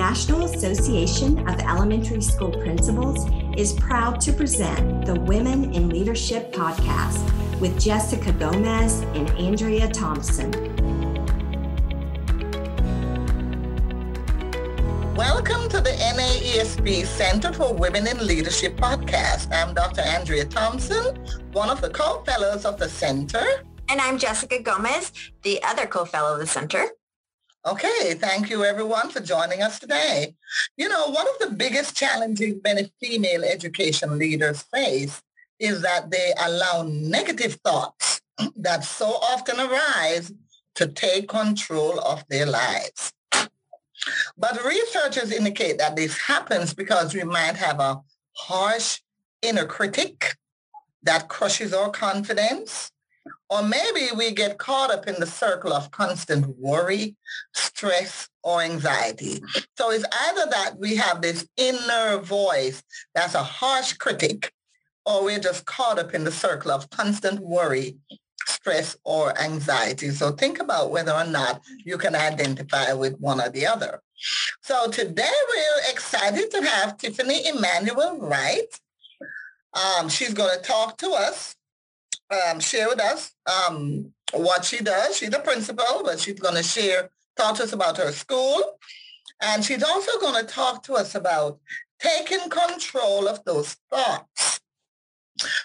National Association of Elementary School Principals is proud to present the Women in Leadership podcast with Jessica Gomez and Andrea Thompson. Welcome to the NAESP Center for Women in Leadership podcast. I'm Dr. Andrea Thompson, one of the co-fellows of the center. And I'm Jessica Gomez, the other co-fellow of the center. Okay, thank you everyone for joining us today. You know, one of the biggest challenges many female education leaders face is that they allow negative thoughts that so often arise to take control of their lives. But researchers indicate that this happens because we might have a harsh inner critic that crushes our confidence or maybe we get caught up in the circle of constant worry, stress, or anxiety. So it's either that we have this inner voice that's a harsh critic, or we're just caught up in the circle of constant worry, stress, or anxiety. So think about whether or not you can identify with one or the other. So today we're excited to have Tiffany Emanuel-Wright. Um, she's going to talk to us um, share with us um, what she does. She's a principal, but she's going to share, talk to us about her school. And she's also going to talk to us about taking control of those thoughts,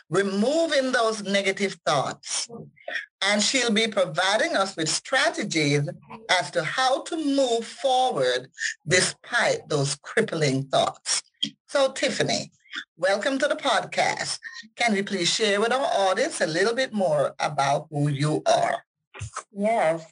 removing those negative thoughts. And she'll be providing us with strategies as to how to move forward despite those crippling thoughts. So Tiffany, Welcome to the podcast. Can you please share with our audience a little bit more about who you are? Yes.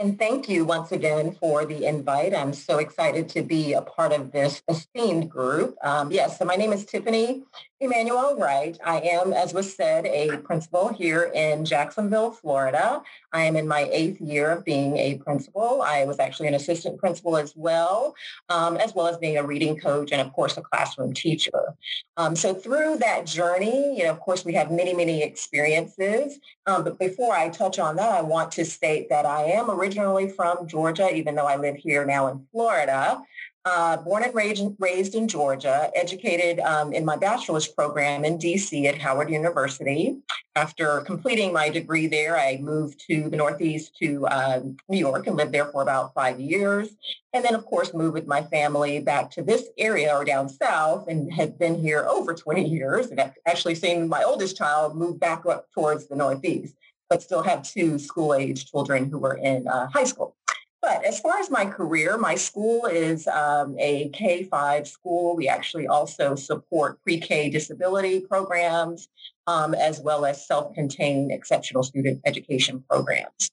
And thank you once again for the invite. I'm so excited to be a part of this esteemed group. Um, yes, so my name is Tiffany Emanuel-Wright. I am, as was said, a principal here in Jacksonville, Florida. I am in my eighth year of being a principal. I was actually an assistant principal as well, um, as well as being a reading coach and, of course, a classroom teacher. Um, so through that journey, you know, of course, we have many, many experiences. Um, but before I touch on that, I want to state that I am originally from Georgia, even though I live here now in Florida. Uh, born and raised, raised in Georgia, educated um, in my bachelor's program in DC at Howard University. After completing my degree there, I moved to the Northeast to uh, New York and lived there for about five years. And then, of course, moved with my family back to this area or down south and have been here over 20 years. And I've actually seen my oldest child move back up towards the Northeast, but still have two school-age children who are in uh, high school. But as far as my career, my school is um, a K-5 school. We actually also support pre-K disability programs um, as well as self-contained exceptional student education programs.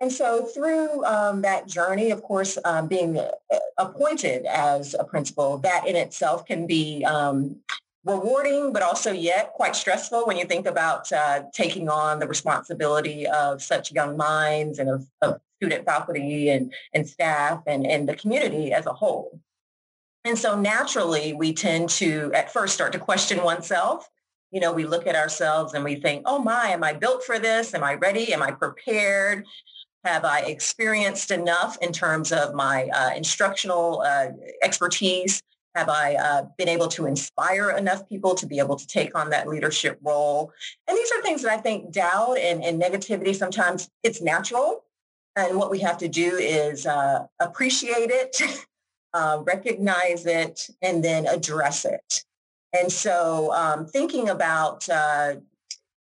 And so through um, that journey, of course, um, being uh, appointed as a principal, that in itself can be um, rewarding, but also yet quite stressful when you think about uh, taking on the responsibility of such young minds and of, of student faculty and, and staff and, and the community as a whole. And so naturally, we tend to at first start to question oneself. You know, we look at ourselves and we think, oh my, am I built for this? Am I ready? Am I prepared? Have I experienced enough in terms of my uh, instructional uh, expertise? Have I uh, been able to inspire enough people to be able to take on that leadership role? And these are things that I think doubt and, and negativity sometimes it's natural. And what we have to do is uh, appreciate it, uh, recognize it, and then address it. And so um, thinking about, uh,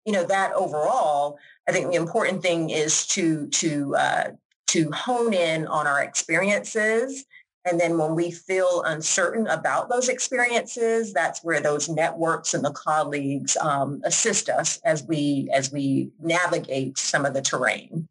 you know, that overall, I think the important thing is to, to, uh, to hone in on our experiences. And then when we feel uncertain about those experiences, that's where those networks and the colleagues um, assist us as we as we navigate some of the terrain.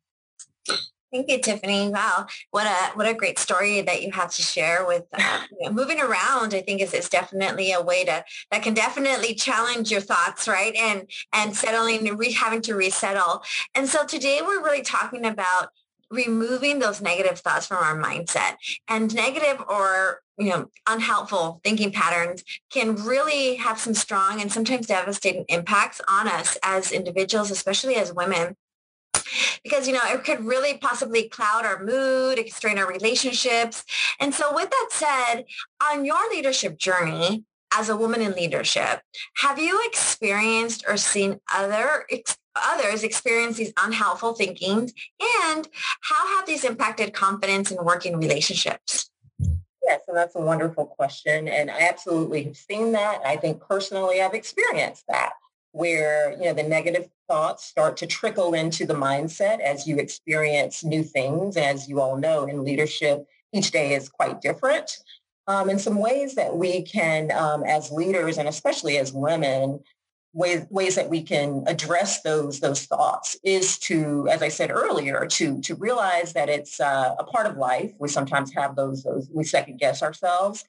Thank you, Tiffany. Wow, what a what a great story that you have to share with uh, you know, moving around. I think is is definitely a way to that can definitely challenge your thoughts, right? And and settling re, having to resettle. And so today we're really talking about removing those negative thoughts from our mindset and negative or you know unhelpful thinking patterns can really have some strong and sometimes devastating impacts on us as individuals especially as women because, you know, it could really possibly cloud our mood, it could strain our relationships. And so with that said, on your leadership journey, as a woman in leadership, have you experienced or seen other ex- others experience these unhelpful thinkings and how have these impacted confidence in working relationships? Yes, and that's a wonderful question. And I absolutely have seen that. I think personally I've experienced that where, you know, the negative thoughts start to trickle into the mindset as you experience new things. As you all know, in leadership, each day is quite different. Um, and some ways that we can, um, as leaders and especially as women, ways, ways that we can address those those thoughts is to, as I said earlier, to to realize that it's uh, a part of life. We sometimes have those those we second guess ourselves,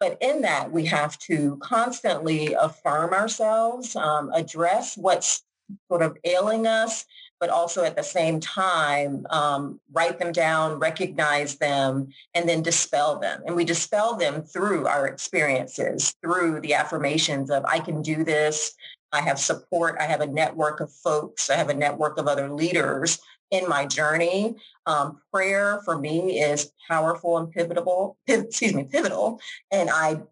but in that we have to constantly affirm ourselves, um, address what's sort of ailing us, but also at the same time um, write them down, recognize them, and then dispel them. And we dispel them through our experiences, through the affirmations of I can do this, I have support. I have a network of folks. I have a network of other leaders in my journey. Um, prayer for me is powerful and pivotal. Excuse me, pivotal. And I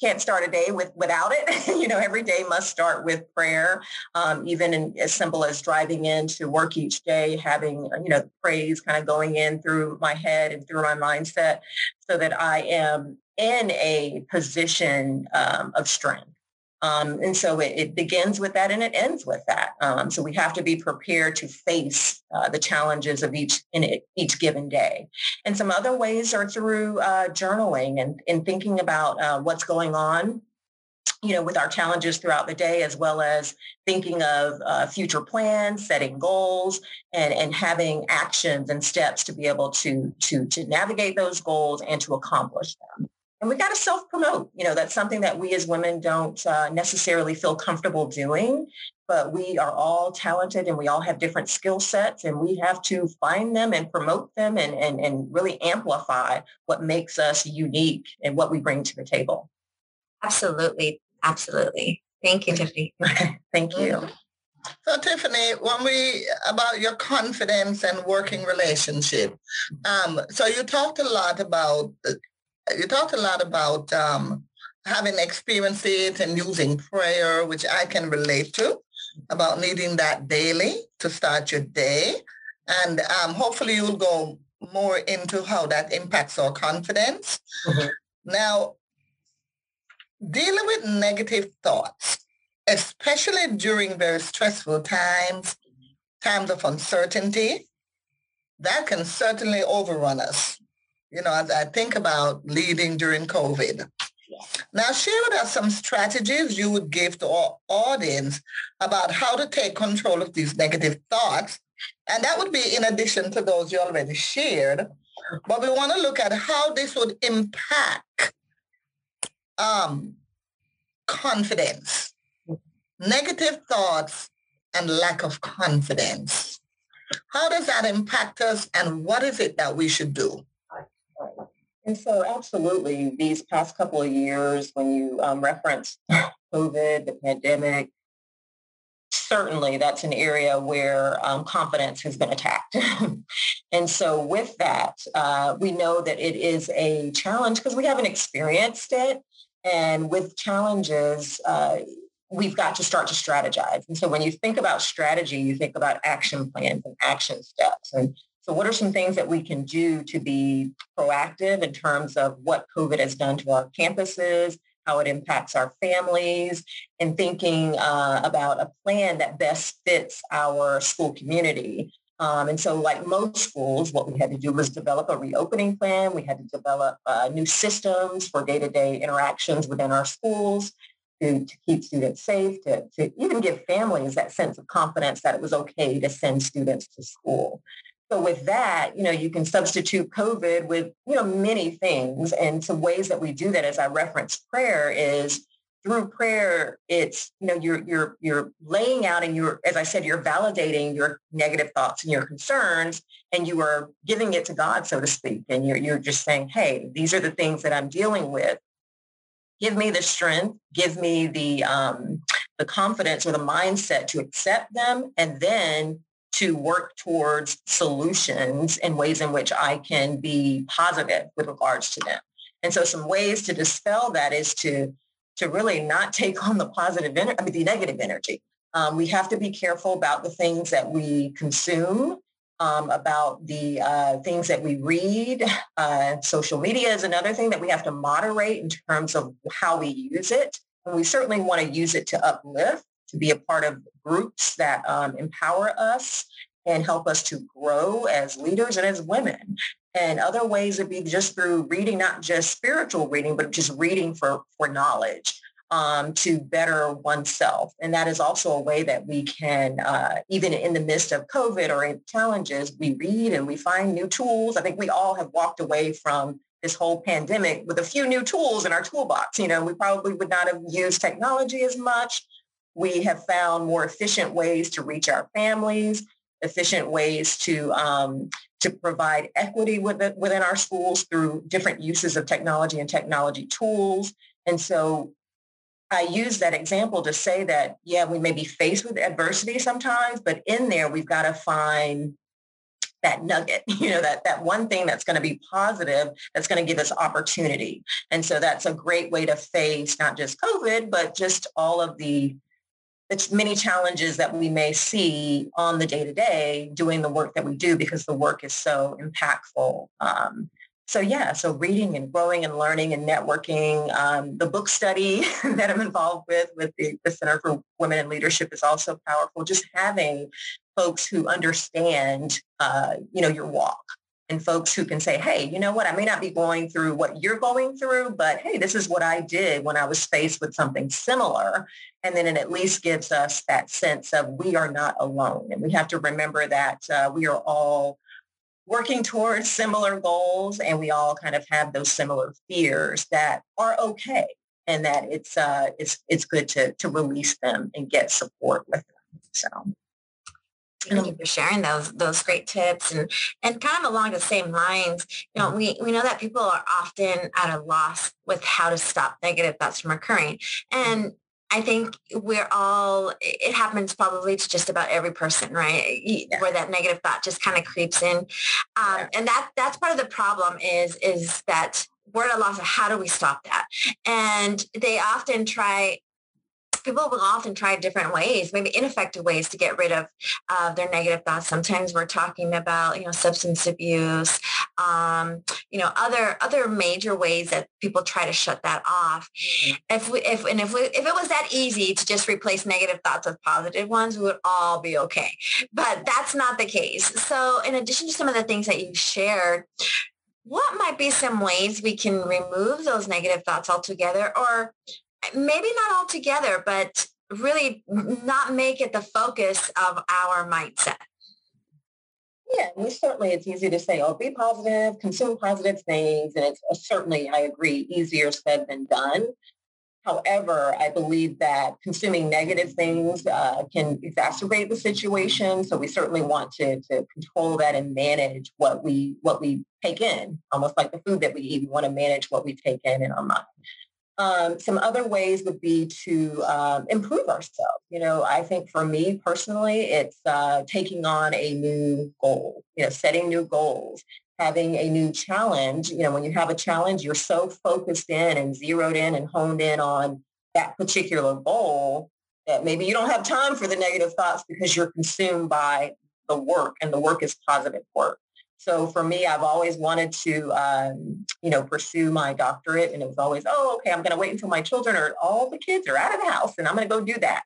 can't start a day with without it. you know, every day must start with prayer. Um, even in, as simple as driving in to work each day, having you know praise kind of going in through my head and through my mindset, so that I am in a position um, of strength. Um, and so it, it, begins with that and it ends with that. Um, so we have to be prepared to face uh, the challenges of each in it, each given day. And some other ways are through uh, journaling and, and thinking about uh, what's going on you know, with our challenges throughout the day, as well as thinking of uh, future plans, setting goals, and, and having actions and steps to be able to, to, to navigate those goals and to accomplish them and we got to self-promote. You know, that's something that we as women don't uh, necessarily feel comfortable doing, but we are all talented and we all have different skill sets and we have to find them and promote them and, and, and really amplify what makes us unique and what we bring to the table. Absolutely. Absolutely. Thank you, Tiffany. Thank you. So Tiffany, when we about your confidence and working relationship, um, so you talked a lot about you talked a lot about um, having experienced it and using prayer, which I can relate to, about needing that daily to start your day. And um, hopefully you'll go more into how that impacts our confidence. Mm-hmm. Now, dealing with negative thoughts, especially during very stressful times, times of uncertainty, that can certainly overrun us you know, as I think about leading during COVID. Now, share with us some strategies you would give to our audience about how to take control of these negative thoughts. And that would be in addition to those you already shared. But we want to look at how this would impact um, confidence, negative thoughts, and lack of confidence. How does that impact us and what is it that we should do? And so absolutely, these past couple of years, when you um, reference COVID, the pandemic, certainly that's an area where um, confidence has been attacked. and so with that, uh, we know that it is a challenge because we haven't experienced it. And with challenges, uh, we've got to start to strategize. And so when you think about strategy, you think about action plans and action steps. And so what are some things that we can do to be proactive in terms of what COVID has done to our campuses, how it impacts our families, and thinking uh, about a plan that best fits our school community. Um, and so like most schools, what we had to do was develop a reopening plan. We had to develop uh, new systems for day-to-day interactions within our schools to, to keep students safe, to, to even give families that sense of confidence that it was okay to send students to school. So with that, you know, you can substitute COVID with, you know, many things. And some ways that we do that, as I referenced prayer, is through prayer, it's, you know, you're you're you're laying out and you're, as I said, you're validating your negative thoughts and your concerns and you are giving it to God, so to speak. And you're you're just saying, hey, these are the things that I'm dealing with. Give me the strength, give me the um, the confidence or the mindset to accept them and then to work towards solutions and ways in which I can be positive with regards to them. And so some ways to dispel that is to to really not take on the positive energy, I mean the negative energy. Um, we have to be careful about the things that we consume, um, about the uh, things that we read. Uh, social media is another thing that we have to moderate in terms of how we use it. And we certainly want to use it to uplift, to be a part of groups that um, empower us and help us to grow as leaders and as women. And other ways would be just through reading, not just spiritual reading, but just reading for, for knowledge um, to better oneself. And that is also a way that we can, uh, even in the midst of COVID or challenges, we read and we find new tools. I think we all have walked away from this whole pandemic with a few new tools in our toolbox. You know, we probably would not have used technology as much. We have found more efficient ways to reach our families, efficient ways to um, to provide equity within, within our schools through different uses of technology and technology tools. And so I use that example to say that, yeah, we may be faced with adversity sometimes, but in there, we've got to find that nugget, you know, that, that one thing that's going to be positive, that's going to give us opportunity. And so that's a great way to face not just COVID, but just all of the it's many challenges that we may see on the day to day doing the work that we do because the work is so impactful. Um, so yeah, so reading and growing and learning and networking. Um, the book study that I'm involved with with the, the Center for Women in Leadership is also powerful. Just having folks who understand, uh, you know, your walk and folks who can say, hey, you know what, I may not be going through what you're going through, but hey, this is what I did when I was faced with something similar. And then it at least gives us that sense of we are not alone. And we have to remember that uh, we are all working towards similar goals and we all kind of have those similar fears that are okay and that it's uh it's it's good to to release them and get support with them so Thank you for sharing those those great tips and and kind of along the same lines. You know, we we know that people are often at a loss with how to stop negative thoughts from occurring, and I think we're all, it happens probably to just about every person, right? Yeah. Where that negative thought just kind of creeps in. Um, yeah. And that that's part of the problem is, is that we're at a loss of how do we stop that? And they often try people will often try different ways, maybe ineffective ways to get rid of uh, their negative thoughts. Sometimes we're talking about, you know, substance abuse, um, you know, other other major ways that people try to shut that off. If we, if and if we, if it was that easy to just replace negative thoughts with positive ones, we would all be okay. But that's not the case. So, in addition to some of the things that you shared, what might be some ways we can remove those negative thoughts altogether or maybe not altogether, but really not make it the focus of our mindset. Yeah, we certainly, it's easy to say, oh, be positive, consume positive things. And it's uh, certainly, I agree, easier said than done. However, I believe that consuming negative things uh, can exacerbate the situation. So we certainly want to, to control that and manage what we what we take in, almost like the food that we eat. We want to manage what we take in in our mind. Um, some other ways would be to um, improve ourselves. You know, I think for me personally, it's uh, taking on a new goal, you know, setting new goals, having a new challenge. You know, when you have a challenge, you're so focused in and zeroed in and honed in on that particular goal that maybe you don't have time for the negative thoughts because you're consumed by the work and the work is positive work. So for me, I've always wanted to, um, you know, pursue my doctorate. And it was always, oh, okay, I'm going to wait until my children are, all the kids are out of the house and I'm going to go do that.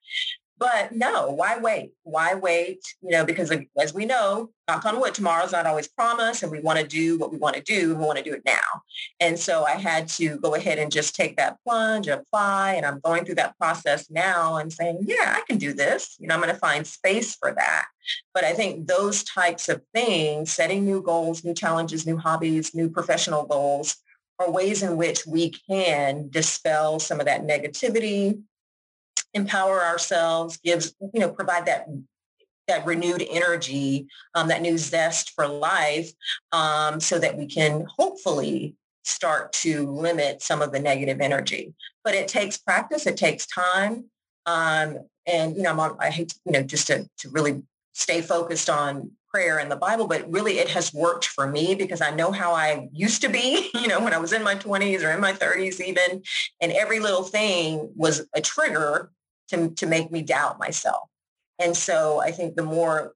But no, why wait? Why wait? You know, because as we know, knock on wood, tomorrow's not always promised and we want to do what we want to do. We want to do it now. And so I had to go ahead and just take that plunge, apply, and I'm going through that process now and saying, yeah, I can do this. You know, I'm going to find space for that. But I think those types of things, setting new goals, new challenges, new hobbies, new professional goals, are ways in which we can dispel some of that negativity, empower ourselves, gives, you know, provide that that renewed energy, um, that new zest for life, um, so that we can hopefully start to limit some of the negative energy. But it takes practice. It takes time. Um, and, you know, on, i hate, you know, just to, to really stay focused on prayer and the Bible, but really it has worked for me because I know how I used to be, you know, when I was in my 20s or in my 30s even, and every little thing was a trigger to, to make me doubt myself. And so I think the more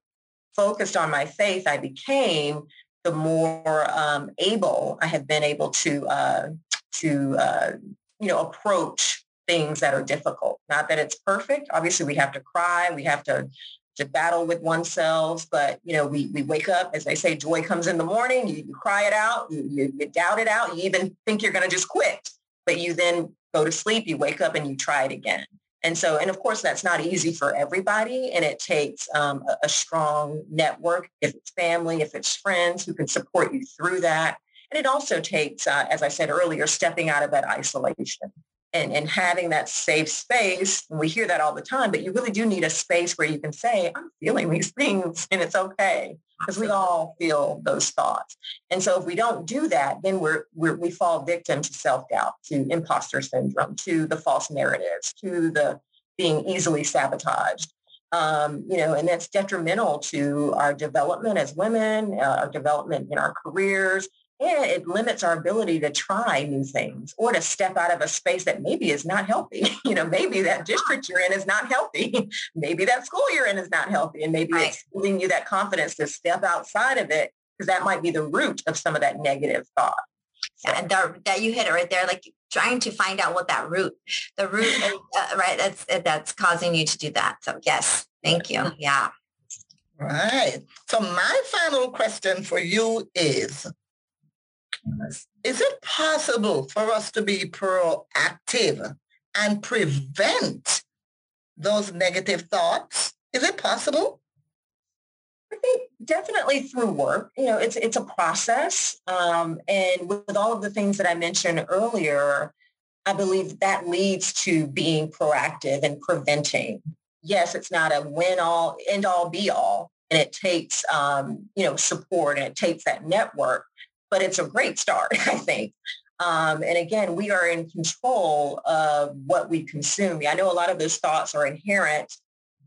focused on my faith I became, the more um, able I have been able to, uh, to uh, you know, approach things that are difficult. Not that it's perfect. Obviously, we have to cry. We have to to battle with oneself. But, you know, we, we wake up, as they say, joy comes in the morning, you, you cry it out, you, you, you doubt it out, you even think you're going to just quit, but you then go to sleep, you wake up and you try it again. And so, and of course, that's not easy for everybody. And it takes um, a, a strong network, if it's family, if it's friends who can support you through that. And it also takes, uh, as I said earlier, stepping out of that isolation and, and having that safe space. we hear that all the time, but you really do need a space where you can say, I'm feeling these things and it's okay because we all feel those thoughts. And so if we don't do that, then we're, we're, we fall victim to self-doubt, to imposter syndrome, to the false narratives, to the being easily sabotaged. Um, you know, and that's detrimental to our development as women, uh, our development in our careers, and it limits our ability to try new things or to step out of a space that maybe is not healthy. You know, maybe that district you're in is not healthy. maybe that school you're in is not healthy. And maybe right. it's giving you that confidence to step outside of it because that might be the root of some of that negative thought. So. Yeah, and that, that you hit it right there, like trying to find out what that root, the root, is, uh, right? That's that's causing you to do that. So yes, thank you. Yeah. Right. So my final question for you is, is it possible for us to be proactive and prevent those negative thoughts? Is it possible? I think definitely through work. You know, it's it's a process, um, and with all of the things that I mentioned earlier, I believe that leads to being proactive and preventing. Yes, it's not a win all, end all, be all, and it takes um, you know support and it takes that network but it's a great start, I think. Um, and again, we are in control of what we consume. I know a lot of those thoughts are inherent,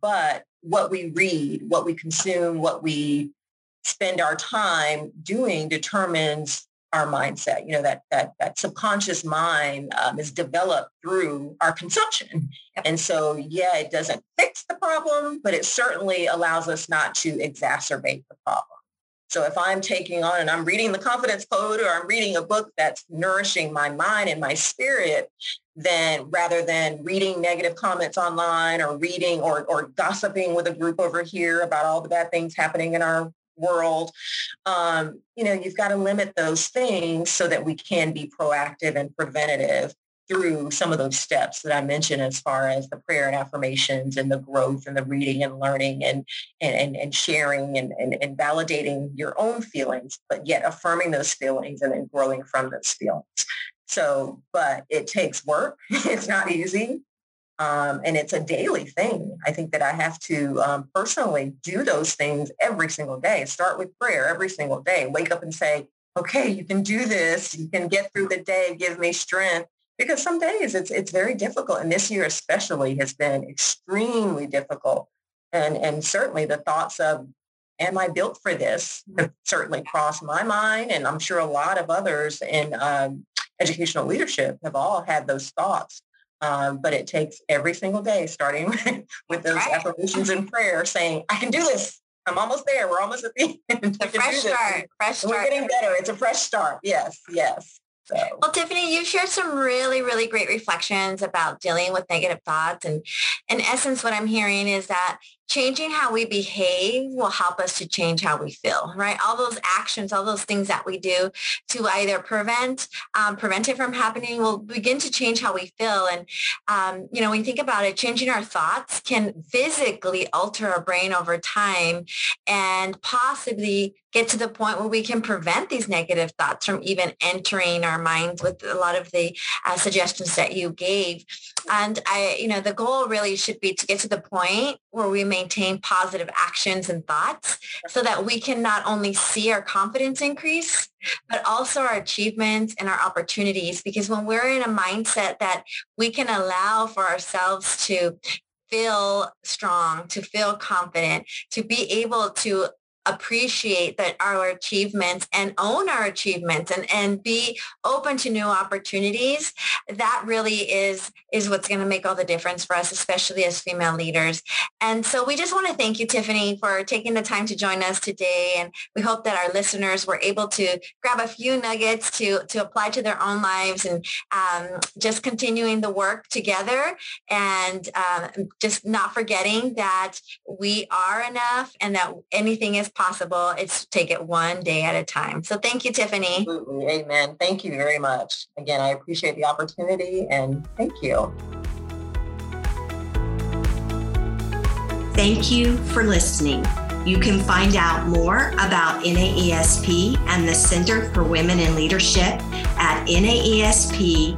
but what we read, what we consume, what we spend our time doing determines our mindset. You know, that that that subconscious mind um, is developed through our consumption. And so, yeah, it doesn't fix the problem, but it certainly allows us not to exacerbate the problem. So if I'm taking on and I'm reading the confidence code or I'm reading a book that's nourishing my mind and my spirit, then rather than reading negative comments online or reading or, or gossiping with a group over here about all the bad things happening in our world, um, you know, you've got to limit those things so that we can be proactive and preventative through some of those steps that I mentioned as far as the prayer and affirmations and the growth and the reading and learning and and, and, sharing and, and, and validating your own feelings, but yet affirming those feelings and then growing from those feelings. So, but it takes work. it's not easy. Um, and it's a daily thing. I think that I have to um, personally do those things every single day. Start with prayer every single day. Wake up and say, okay, you can do this. You can get through the day. Give me strength because some days it's it's very difficult and this year especially has been extremely difficult. And and certainly the thoughts of am i built for this? have certainly crossed my mind and i'm sure a lot of others in um, educational leadership have all had those thoughts. Um, but it takes every single day starting with those right. affirmations and prayer saying i can do this. I'm almost there. We're almost at the end. Fresh start. Fresh start. we're getting better. It's a fresh start. Yes yes so. Well, Tiffany, you shared some really, really great reflections about dealing with negative thoughts. And in essence, what I'm hearing is that changing how we behave will help us to change how we feel, right? All those actions, all those things that we do to either prevent, um, prevent it from happening will begin to change how we feel. And, um, you know, when you think about it, changing our thoughts can physically alter our brain over time and possibly get to the point where we can prevent these negative thoughts from even entering our minds with a lot of the uh, suggestions that you gave. And I, you know, the goal really should be to get to the point where we maintain positive actions and thoughts so that we can not only see our confidence increase, but also our achievements and our opportunities. Because when we're in a mindset that we can allow for ourselves to feel strong, to feel confident, to be able to appreciate that our achievements and own our achievements and, and be open to new opportunities, that really is, is what's going to make all the difference for us, especially as female leaders. And so we just want to thank you, Tiffany, for taking the time to join us today. And we hope that our listeners were able to grab a few nuggets to, to apply to their own lives and um, just continuing the work together and um, just not forgetting that we are enough and that anything is possible. It's take it one day at a time. So thank you, Tiffany. Absolutely. Amen. Thank you very much. Again, I appreciate the opportunity and thank you. Thank you for listening. You can find out more about NAESP and the Center for Women in Leadership at naesp.org.